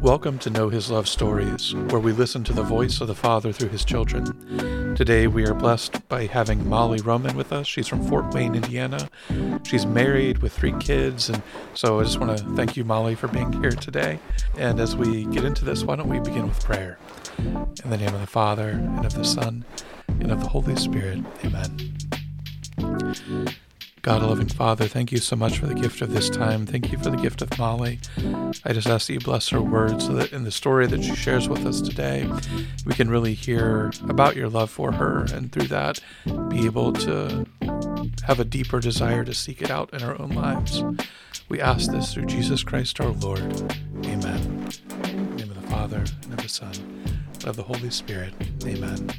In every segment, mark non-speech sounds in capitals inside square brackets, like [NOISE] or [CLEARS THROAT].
Welcome to Know His Love Stories, where we listen to the voice of the Father through His children. Today we are blessed by having Molly Roman with us. She's from Fort Wayne, Indiana. She's married with three kids, and so I just want to thank you, Molly, for being here today. And as we get into this, why don't we begin with prayer? In the name of the Father, and of the Son, and of the Holy Spirit. Amen. God, loving Father, thank you so much for the gift of this time. Thank you for the gift of Molly. I just ask that you bless her words so that in the story that she shares with us today, we can really hear about your love for her and through that be able to have a deeper desire to seek it out in our own lives. We ask this through Jesus Christ our Lord. Amen. In the name of the Father, and of the Son, and of the Holy Spirit. Amen.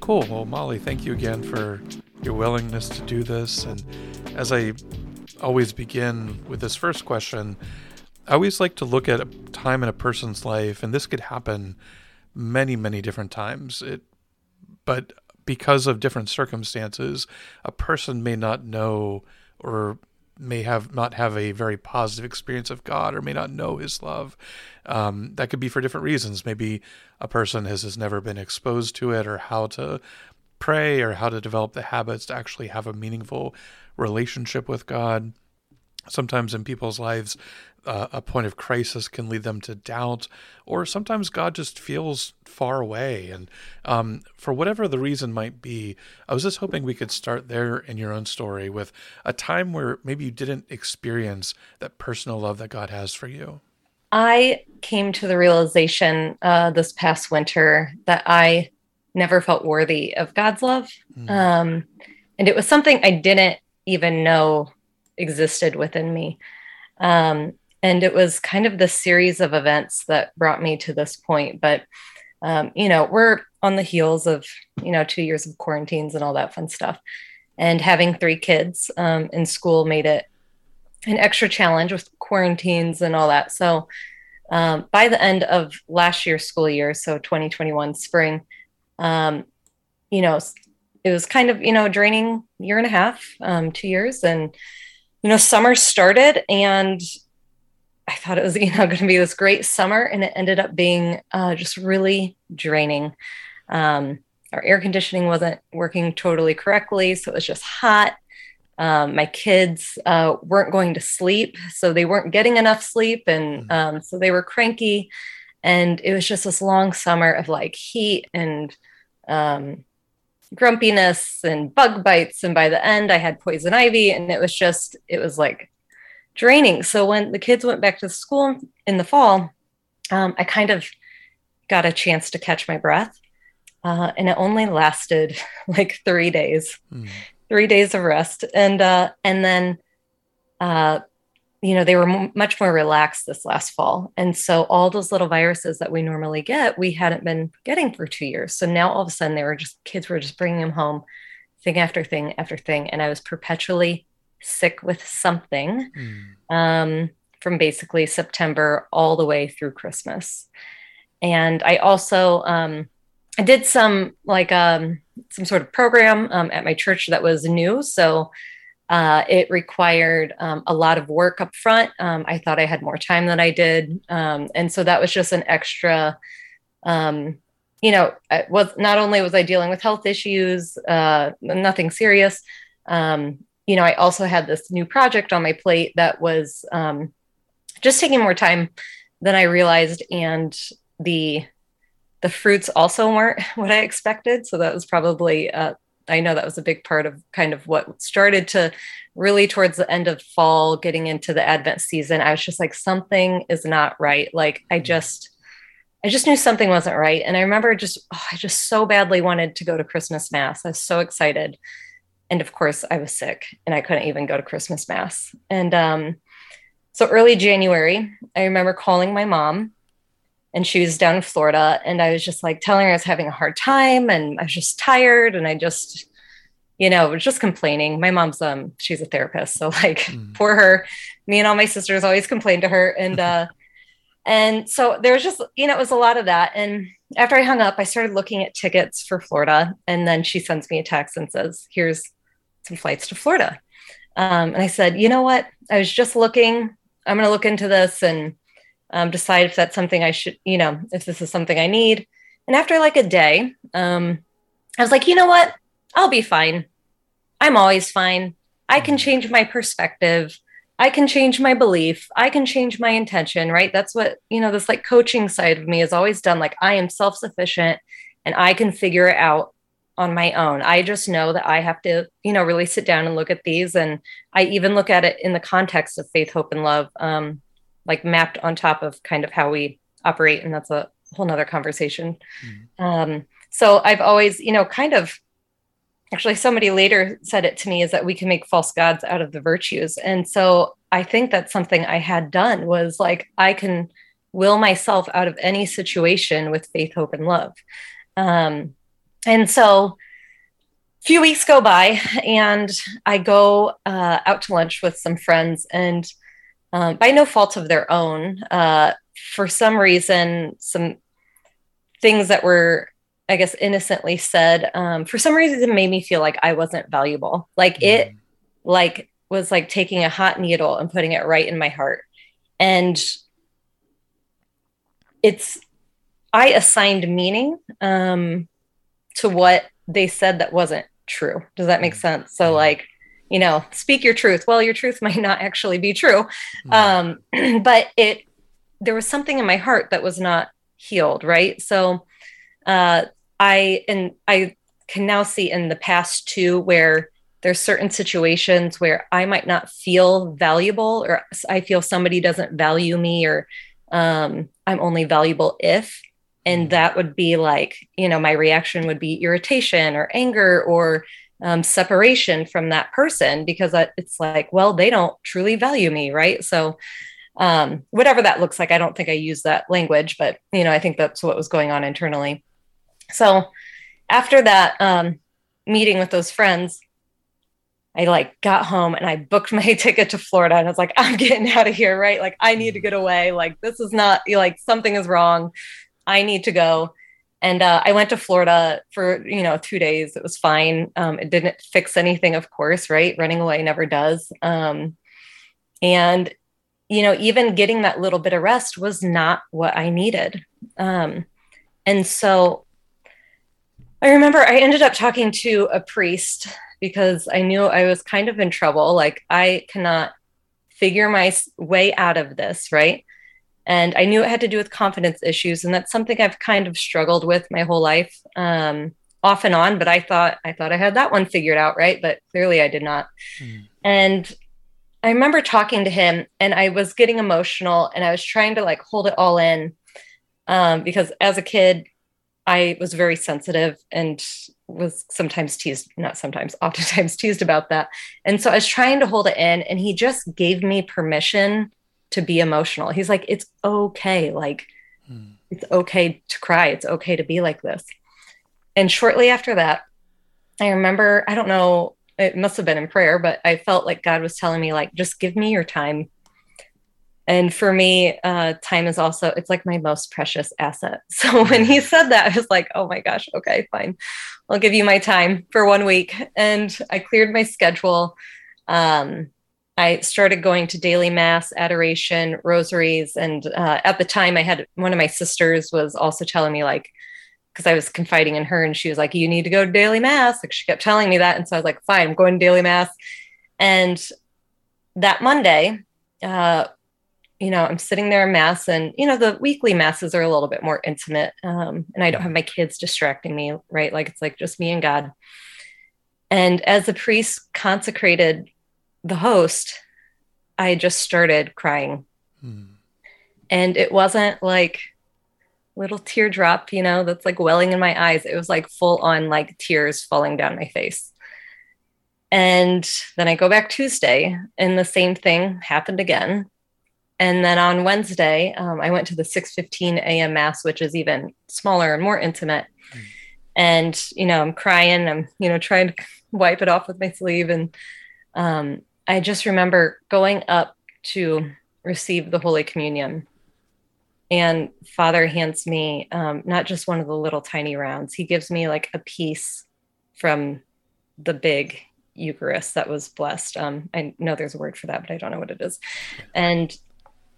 Cool. Well, Molly, thank you again for your willingness to do this. And as I always begin with this first question, I always like to look at a time in a person's life, and this could happen many, many different times. It, but because of different circumstances, a person may not know or may have not have a very positive experience of God or may not know His love. Um, that could be for different reasons. Maybe a person has, has never been exposed to it or how to pray or how to develop the habits to actually have a meaningful relationship with God. Sometimes in people's lives, uh, a point of crisis can lead them to doubt, or sometimes God just feels far away. And um, for whatever the reason might be, I was just hoping we could start there in your own story with a time where maybe you didn't experience that personal love that God has for you. I came to the realization uh, this past winter that I never felt worthy of God's love. Mm. Um, and it was something I didn't even know existed within me. Um, and it was kind of the series of events that brought me to this point. But, um, you know, we're on the heels of, you know, two years of quarantines and all that fun stuff. And having three kids um, in school made it an extra challenge with quarantines and all that. So, um, by the end of last year's school year, so 2021 spring, um, you know, it was kind of, you know, draining year and a half, um, two years. And, you know, summer started and I thought it was, [LAUGHS] you know, going to be this great summer. And it ended up being uh, just really draining. Um, our air conditioning wasn't working totally correctly. So it was just hot. Um, my kids uh, weren't going to sleep, so they weren't getting enough sleep, and mm-hmm. um, so they were cranky. And it was just this long summer of like heat and um, grumpiness and bug bites. And by the end, I had poison ivy, and it was just, it was like draining. So when the kids went back to school in the fall, um, I kind of got a chance to catch my breath. Uh, and it only lasted [LAUGHS] like three days, mm. three days of rest. And, uh, and then, uh, you know, they were m- much more relaxed this last fall. And so all those little viruses that we normally get, we hadn't been getting for two years. So now all of a sudden they were just, kids were just bringing them home thing after thing after thing. And I was perpetually sick with something mm. um, from basically September all the way through Christmas. And I also, um, I did some like um, some sort of program um, at my church that was new. So uh, it required um, a lot of work up front. Um, I thought I had more time than I did. Um, and so that was just an extra, um, you know, was not only was I dealing with health issues, uh, nothing serious. Um, you know, I also had this new project on my plate that was um, just taking more time than I realized. And the, the fruits also weren't [LAUGHS] what I expected. So that was probably uh, I know that was a big part of kind of what started to really towards the end of fall, getting into the Advent season. I was just like, something is not right. Like, I mm-hmm. just, I just knew something wasn't right. And I remember just, oh, I just so badly wanted to go to Christmas Mass. I was so excited. And of course, I was sick and I couldn't even go to Christmas Mass. And um, so early January, I remember calling my mom and she was down in Florida. And I was just like telling her I was having a hard time and I was just tired. And I just, you know, was just complaining. My mom's, um, she's a therapist. So [LAUGHS] like mm. for her, me and all my sisters always complained to her. And, [LAUGHS] uh, and so there was just, you know, it was a lot of that. And after I hung up, I started looking at tickets for Florida. And then she sends me a text and says, here's some flights to Florida. Um, and I said, you know what? I was just looking, I'm going to look into this and um, decide if that's something I should, you know, if this is something I need. And after like a day, um, I was like, you know what? I'll be fine. I'm always fine. I can change my perspective. I can change my belief. I can change my intention, right? That's what, you know, this like coaching side of me has always done. Like, I am self sufficient and I can figure it out on my own. I just know that I have to, you know, really sit down and look at these. And I even look at it in the context of faith, hope, and love, um, like mapped on top of kind of how we operate. And that's a whole nother conversation. Mm-hmm. Um, so I've always, you know, kind of actually somebody later said it to me is that we can make false gods out of the virtues. And so I think that's something I had done was like I can will myself out of any situation with faith, hope, and love. Um, and so a few weeks go by and I go uh, out to lunch with some friends and um, by no fault of their own, uh, for some reason, some things that were, I guess, innocently said, um, for some reason, it made me feel like I wasn't valuable. Like mm. it, like was like taking a hot needle and putting it right in my heart. And it's, I assigned meaning um, to what they said that wasn't true. Does that make mm. sense? So, like, you know, speak your truth. Well, your truth [LAUGHS] might not actually be true. Mm. Um, [CLEARS THROAT] but it, there was something in my heart that was not healed. Right. So, uh, I, and I can now see in the past too, where there's certain situations where I might not feel valuable or I feel somebody doesn't value me or um, I'm only valuable if. And mm. that would be like, you know, my reaction would be irritation or anger or um, separation from that person because it's like, well, they don't truly value me, right? So, um, whatever that looks like, I don't think I use that language, but you know, I think that's what was going on internally. So, after that um, meeting with those friends, I like got home and I booked [LAUGHS] my ticket to Florida and I was like, I'm getting out of here, right? Like, I need to get away. Like, this is not like something is wrong. I need to go. And uh, I went to Florida for, you know, two days. It was fine. Um, it didn't fix anything, of course, right? Running away never does. Um, and, you know, even getting that little bit of rest was not what I needed. Um, and so I remember I ended up talking to a priest because I knew I was kind of in trouble. Like, I cannot figure my way out of this, right? And I knew it had to do with confidence issues, and that's something I've kind of struggled with my whole life, um, off and on. But I thought I thought I had that one figured out, right? But clearly I did not. Mm. And I remember talking to him, and I was getting emotional, and I was trying to like hold it all in, um, because as a kid, I was very sensitive and was sometimes teased, not sometimes, oftentimes [LAUGHS] teased about that. And so I was trying to hold it in, and he just gave me permission to be emotional. He's like, it's okay. Like, hmm. it's okay to cry. It's okay to be like this. And shortly after that, I remember, I don't know, it must have been in prayer, but I felt like God was telling me, like, just give me your time. And for me, uh, time is also, it's like my most precious asset. [LAUGHS] So when he said that, I was like, oh my gosh, okay, fine. I'll give you my time for one week. And I cleared my schedule. Um, I started going to daily mass, adoration, rosaries, and uh, at the time, I had one of my sisters was also telling me like, because I was confiding in her, and she was like, "You need to go to daily mass." Like she kept telling me that, and so I was like, "Fine, I'm going to daily mass." And that Monday, uh, you know, I'm sitting there in mass, and you know, the weekly masses are a little bit more intimate, um, and I don't have my kids distracting me, right? Like it's like just me and God. And as the priest consecrated the host, I just started crying. Hmm. And it wasn't like little teardrop, you know, that's like welling in my eyes. It was like full on like tears falling down my face. And then I go back Tuesday and the same thing happened again. And then on Wednesday, um, I went to the 6:15 a.m. mass, which is even smaller and more intimate. Mm. And you know, I'm crying. I'm you know trying to [LAUGHS] wipe it off with my sleeve, and um, I just remember going up to receive the Holy Communion. And Father hands me um, not just one of the little tiny rounds, he gives me like a piece from the big Eucharist that was blessed. Um, I know there's a word for that, but I don't know what it is. And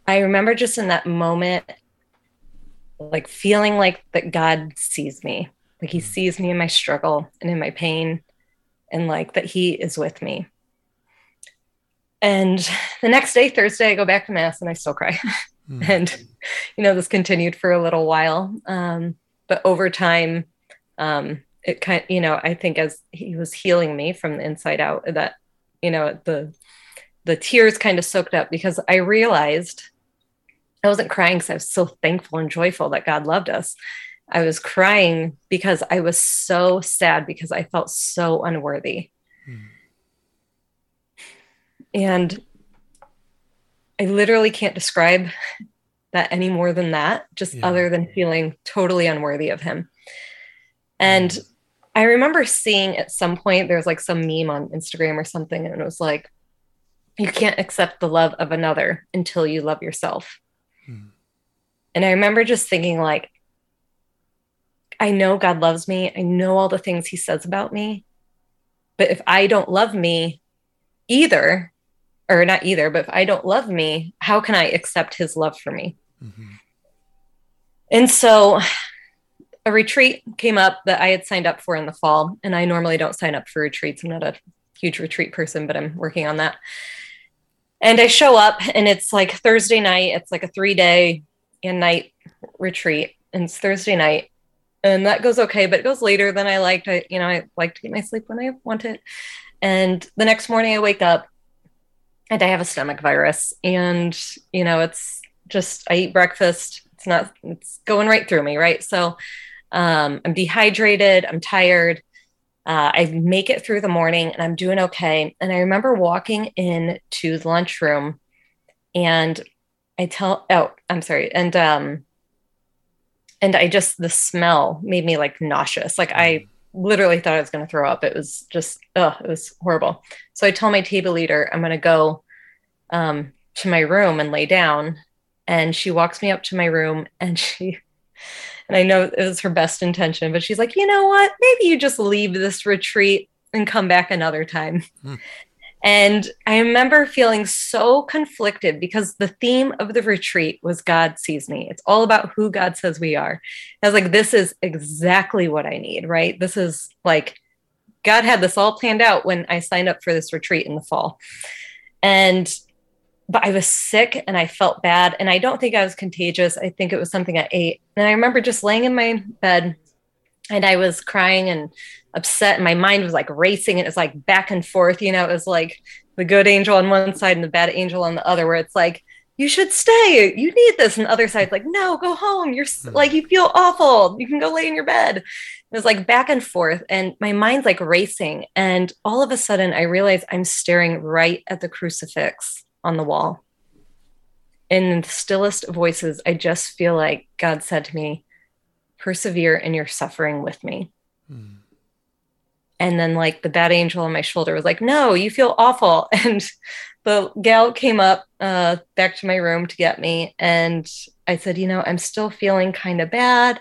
I remember just in that moment, like feeling like that God sees me, like He sees me in my struggle and in my pain, and like that He is with me. And the next day, Thursday, I go back to Mass and I still cry. Mm. [LAUGHS] and, you know, this continued for a little while. Um, but over time, um, it kind of, you know, I think as he was healing me from the inside out, that, you know, the, the tears kind of soaked up because I realized I wasn't crying because I was so thankful and joyful that God loved us. I was crying because I was so sad because I felt so unworthy. Mm. And I literally can't describe that any more than that, just yeah. other than feeling totally unworthy of him. And mm. I remember seeing at some point there's like some meme on Instagram or something, and it was like, you can't accept the love of another until you love yourself. Hmm. And I remember just thinking, like, I know God loves me. I know all the things he says about me. But if I don't love me either, or not either, but if I don't love me, how can I accept his love for me? Mm-hmm. And so a retreat came up that I had signed up for in the fall. And I normally don't sign up for retreats. I'm not a huge retreat person, but I'm working on that. And I show up and it's like Thursday night. It's like a three day and night retreat. And it's Thursday night. And that goes okay, but it goes later than I liked. I, you know, I like to get my sleep when I want it. And the next morning I wake up and I have a stomach virus. And, you know, it's just, I eat breakfast. It's not, it's going right through me. Right. So um, I'm dehydrated. I'm tired. Uh, I make it through the morning and I'm doing okay. And I remember walking in to the lunchroom and I tell, oh, I'm sorry. And, um, and I just, the smell made me like nauseous. Like I literally thought I was going to throw up. It was just, oh, it was horrible. So I tell my table leader, I'm going to go um, to my room and lay down. And she walks me up to my room and she, [LAUGHS] and I know it was her best intention, but she's like, you know what? Maybe you just leave this retreat and come back another time. Hmm. And I remember feeling so conflicted because the theme of the retreat was God sees me. It's all about who God says we are. I was like, this is exactly what I need, right? This is like, God had this all planned out when I signed up for this retreat in the fall. And but I was sick and I felt bad. And I don't think I was contagious. I think it was something I ate. And I remember just laying in my bed and I was crying and upset. And my mind was like racing. And it was like back and forth. You know, it was like the good angel on one side and the bad angel on the other, where it's like, you should stay. You need this. And the other side's like, no, go home. You're mm-hmm. like, you feel awful. You can go lay in your bed. It was like back and forth. And my mind's like racing. And all of a sudden, I realize I'm staring right at the crucifix on the wall. In the stillest voices, I just feel like God said to me, persevere in your suffering with me. Hmm. And then, like, the bad angel on my shoulder was like, no, you feel awful. [LAUGHS] And the gal came up uh, back to my room to get me. And I said, you know, I'm still feeling kind of bad.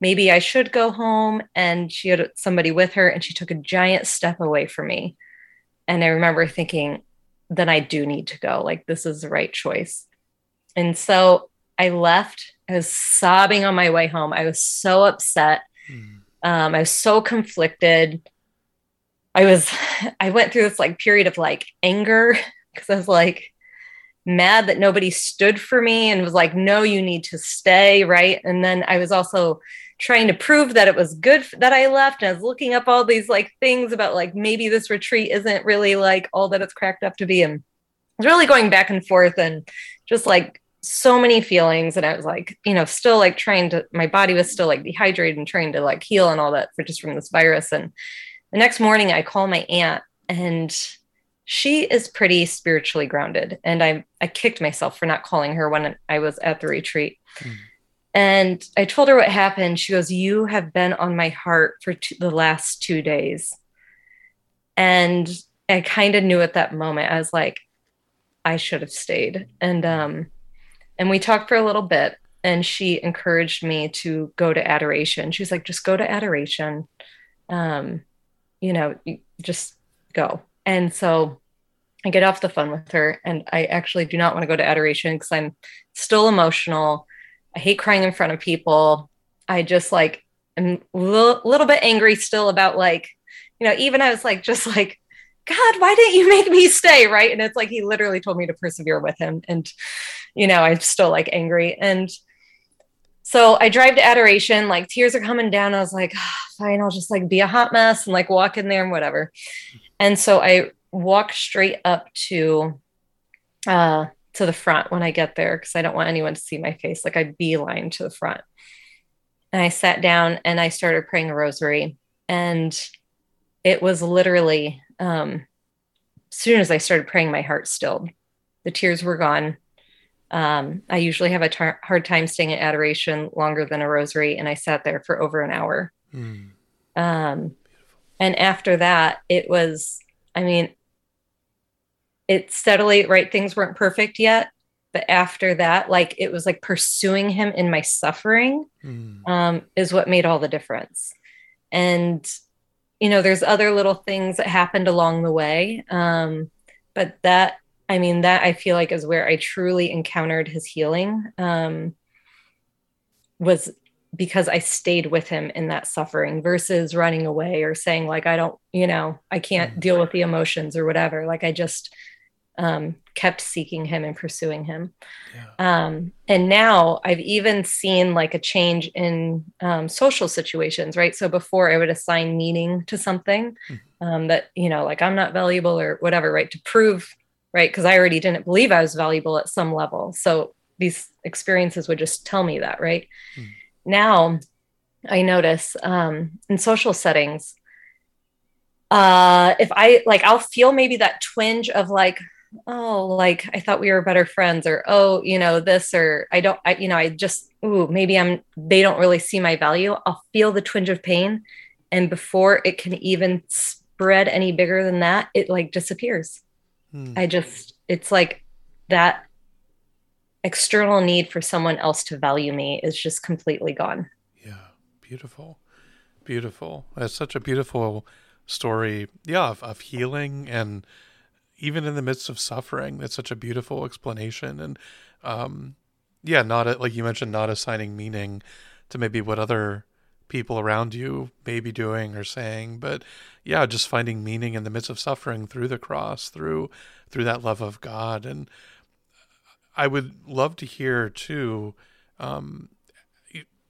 Maybe I should go home. And she had somebody with her, and she took a giant step away from me. And I remember thinking, then I do need to go. Like, this is the right choice. And so I left. I was sobbing on my way home. I was so upset. Mm. Um, I was so conflicted. I was, [SIGHS] I went through this like period of like anger [LAUGHS] because I was like mad that nobody stood for me and was like, no, you need to stay. Right. And then I was also trying to prove that it was good that I left. And I was looking up all these like things about like maybe this retreat isn't really like all that it's cracked up to be. And I was really going back and forth and just like so many feelings. And I was like, you know, still like trying to, my body was still like dehydrated and trying to like heal and all that for just from this virus. And the next morning I call my aunt and she is pretty spiritually grounded. And I, I kicked myself for not calling her when I was at the retreat. Mm. And I told her what happened. She goes, You have been on my heart for two, the last two days. And I kind of knew at that moment, I was like, I should have stayed. And, um, and we talked for a little bit and she encouraged me to go to adoration. She was like, just go to adoration. Um, you know, just go. And so I get off the phone with her, and I actually do not want to go to adoration because I'm still emotional. I hate crying in front of people. I just like am a little, little bit angry still about like, you know, even I was like, just like, God, why didn't you make me stay? Right. And it's like he literally told me to persevere with him. And, you know, I'm still like angry. And so I drive to adoration, like tears are coming down. I was like, oh, fine, I'll just like be a hot mess and like walk in there and whatever. And so I walk straight up to uh to the front when I get there because I don't want anyone to see my face. Like I beeline to the front. And I sat down and I started praying a rosary. And it was literally um as soon as I started praying, my heart stilled. The tears were gone. Um, I usually have a tar- hard time staying in adoration longer than a rosary, and I sat there for over an hour. Mm. Um, and after that, it was, I mean, it steadily, right? Things weren't perfect yet. But after that, like it was like pursuing him in my suffering mm. um, is what made all the difference. And, you know, there's other little things that happened along the way. Um, but that I mean, that I feel like is where I truly encountered his healing. Um, was because I stayed with him in that suffering versus running away or saying like I don't, you know, I can't mm. deal with the emotions or whatever. Like I just um, kept seeking him and pursuing him. Yeah. Um, and now I've even seen like a change in um, social situations, right? So before I would assign meaning to something mm. that, you know, like I'm not valuable or whatever, right? To prove right? Because I already didn't believe I was valuable at some level. So these experiences would just tell me that, right? Mm. Now I notice um, in social settings, uh, if I like, I'll feel maybe that twinge of like, oh, like I thought we were better friends, or oh, you know, this, or I don't, I, you know, I just, ooh, maybe I'm, they don't really see my value. I'll feel the twinge of pain. And before it can even spread any bigger than that, it like disappears. Hmm. I just, it's like that external need for someone else to value me is just completely gone. Yeah. Beautiful. Beautiful. That's such a beautiful story. Yeah. Of, of healing and even in the midst of suffering. That's such a beautiful explanation. And, um, yeah, not a, like you mentioned, not assigning meaning to maybe what other people around you may be doing or saying but yeah just finding meaning in the midst of suffering through the cross through through that love of god and i would love to hear too um,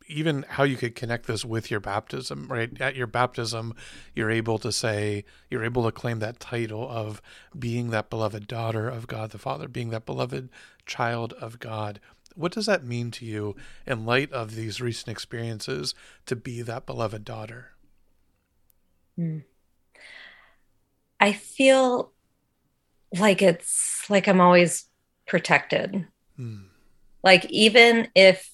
even how you could connect this with your baptism right at your baptism you're able to say you're able to claim that title of being that beloved daughter of god the father being that beloved child of god what does that mean to you in light of these recent experiences to be that beloved daughter? Hmm. I feel like it's like I'm always protected. Hmm. Like, even if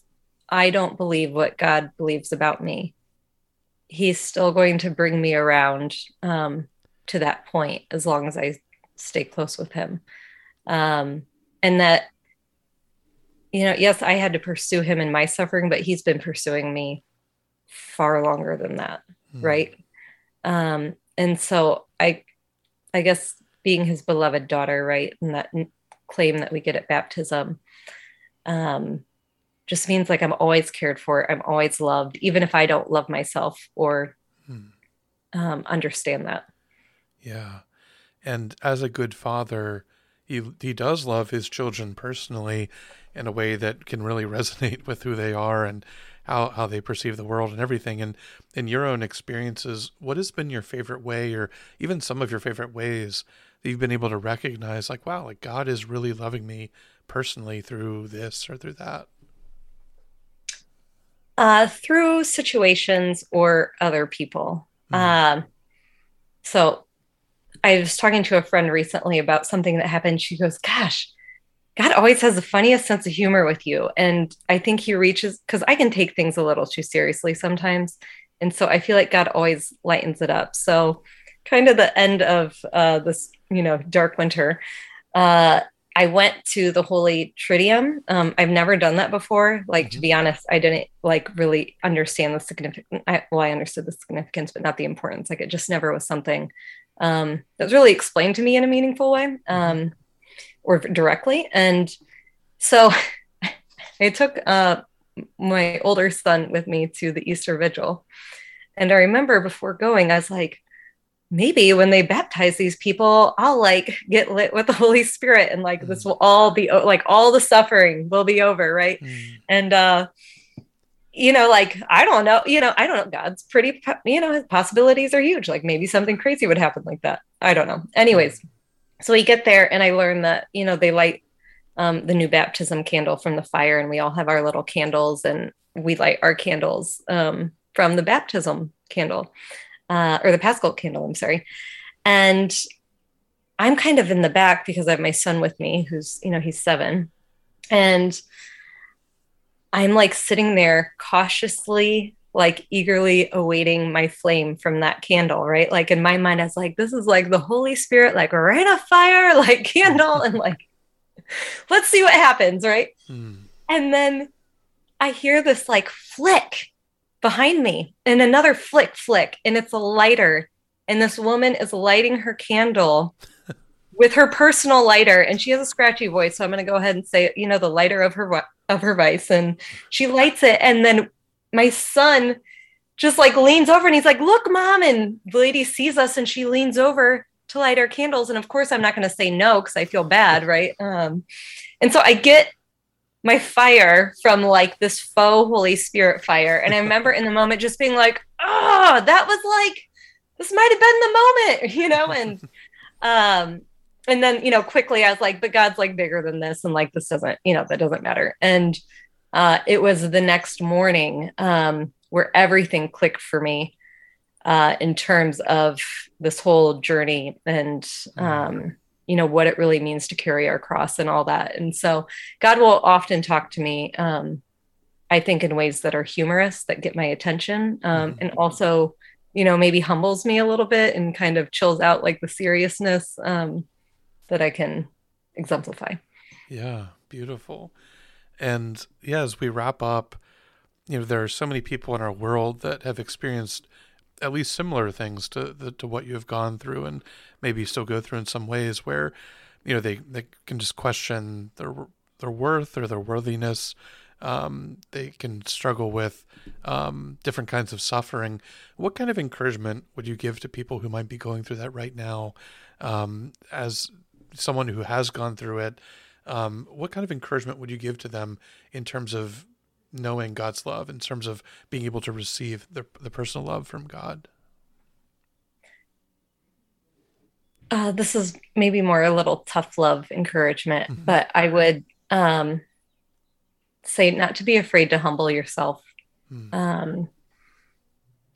I don't believe what God believes about me, He's still going to bring me around um, to that point as long as I stay close with Him. Um, and that you know, yes, I had to pursue him in my suffering, but he's been pursuing me far longer than that, mm. right? Um, and so I, I guess being his beloved daughter, right, and that claim that we get at baptism, um, just means like I'm always cared for, I'm always loved, even if I don't love myself or mm. um, understand that. Yeah, and as a good father, he he does love his children personally in a way that can really resonate [LAUGHS] with who they are and how, how they perceive the world and everything. And in your own experiences, what has been your favorite way, or even some of your favorite ways that you've been able to recognize, like, wow, like God is really loving me personally through this or through that? Uh, through situations or other people. Mm. Um, so I was talking to a friend recently about something that happened. She goes, Gosh, God always has the funniest sense of humor with you. And I think he reaches because I can take things a little too seriously sometimes. And so I feel like God always lightens it up. So, kind of the end of uh, this, you know, dark winter, uh, I went to the Holy Triduum. Um, I've never done that before. Like, mm-hmm. to be honest, I didn't like really understand the significance. I, well, I understood the significance, but not the importance. Like, it just never was something um, that was really explained to me in a meaningful way um, or directly. And so [LAUGHS] I took uh, my older son with me to the Easter Vigil. And I remember before going, I was like, maybe when they baptize these people, I'll like get lit with the [LAUGHS] Holy Spirit and like mm. this will all be like all the suffering will be over, right? Mm. And uh you know, like I don't know, you know, I don't know. God's pretty, you know, his possibilities are huge. Like maybe something crazy would happen like that. I don't know. Anyways, so we get there and I learn that, you know, they light um, the new baptism candle from the fire and we all have our little candles and we light our candles um, from the baptism candle uh, or the Paschal candle, I'm sorry. And I'm kind of in the back because I have my son with me, who's, you know, he's seven. And I'm like sitting there cautiously, like eagerly awaiting my flame from that candle, right? Like in my mind, I was like, this is like the Holy Spirit, like right a fire, [LAUGHS] like candle, and like, let's see what happens, right? Hmm. And then I hear this like flick behind me and another flick flick and it's a lighter. And this woman is lighting her candle [LAUGHS] with her personal lighter. And she has a scratchy voice so i'm going to go ahead and say you know the lighter of her of her vice. And she lights it and then my son just like leans over and he's like look mom and the lady sees us and she leans over to light our candles. And of course i'm not going to say no because i feel bad right? Um, and so i get my fire from like this faux Holy Spirit fire. And I remember in the moment just being like, oh, that was like, this might have been the moment, [LAUGHS] you know? And, um, and then, you know, quickly I was like, but God's like bigger than this. And like, this doesn't, you know, that doesn't matter. And, uh, it was the next morning, um, where everything clicked for me, uh, in terms of this whole journey and, um, you know what it really means to carry our cross and all that. And so god will often talk to me um, i think in ways that are humorous that get my attention um, mm-hmm. and also you know maybe humbles me a little bit and kind of chills out like the seriousness um, that i can exemplify. Yeah beautiful. And yeah as we wrap up you know there are so many people in our world that have experienced at least similar things to the, to what you have gone through and maybe still go through in some ways where you know they they can just question their their worth or their worthiness um, they can struggle with um, different kinds of suffering. What kind of encouragement would you give to people who might be going through that right now? Um, as someone who has gone through it, um, what kind of encouragement would you give to them in terms of knowing God's love in terms of being able to receive the, the personal love from God? Uh, this is maybe more a little tough love encouragement, mm-hmm. but I would um, say not to be afraid to humble yourself. Mm. Um,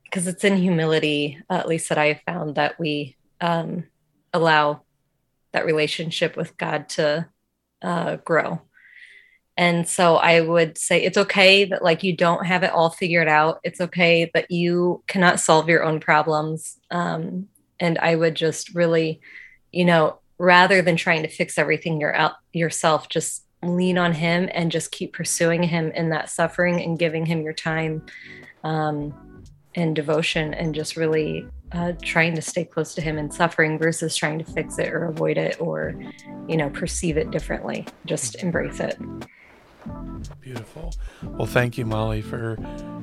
because it's in humility, uh, at least that I have found that we um, allow that relationship with God to uh, grow. And so I would say it's okay that like you don't have it all figured out. It's okay that you cannot solve your own problems. Um, and I would just really, you know, rather than trying to fix everything your, yourself, just lean on him and just keep pursuing him in that suffering and giving him your time um, and devotion and just really uh, trying to stay close to him in suffering versus trying to fix it or avoid it or you know perceive it differently just embrace it Beautiful. Well, thank you, Molly, for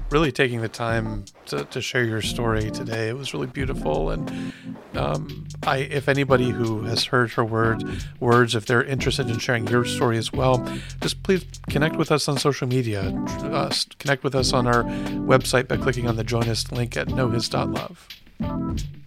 really taking the time to, to share your story today. It was really beautiful, and um, I, if anybody who has heard her word words, if they're interested in sharing your story as well, just please connect with us on social media. Uh, connect with us on our website by clicking on the Join Us link at knowhis.love.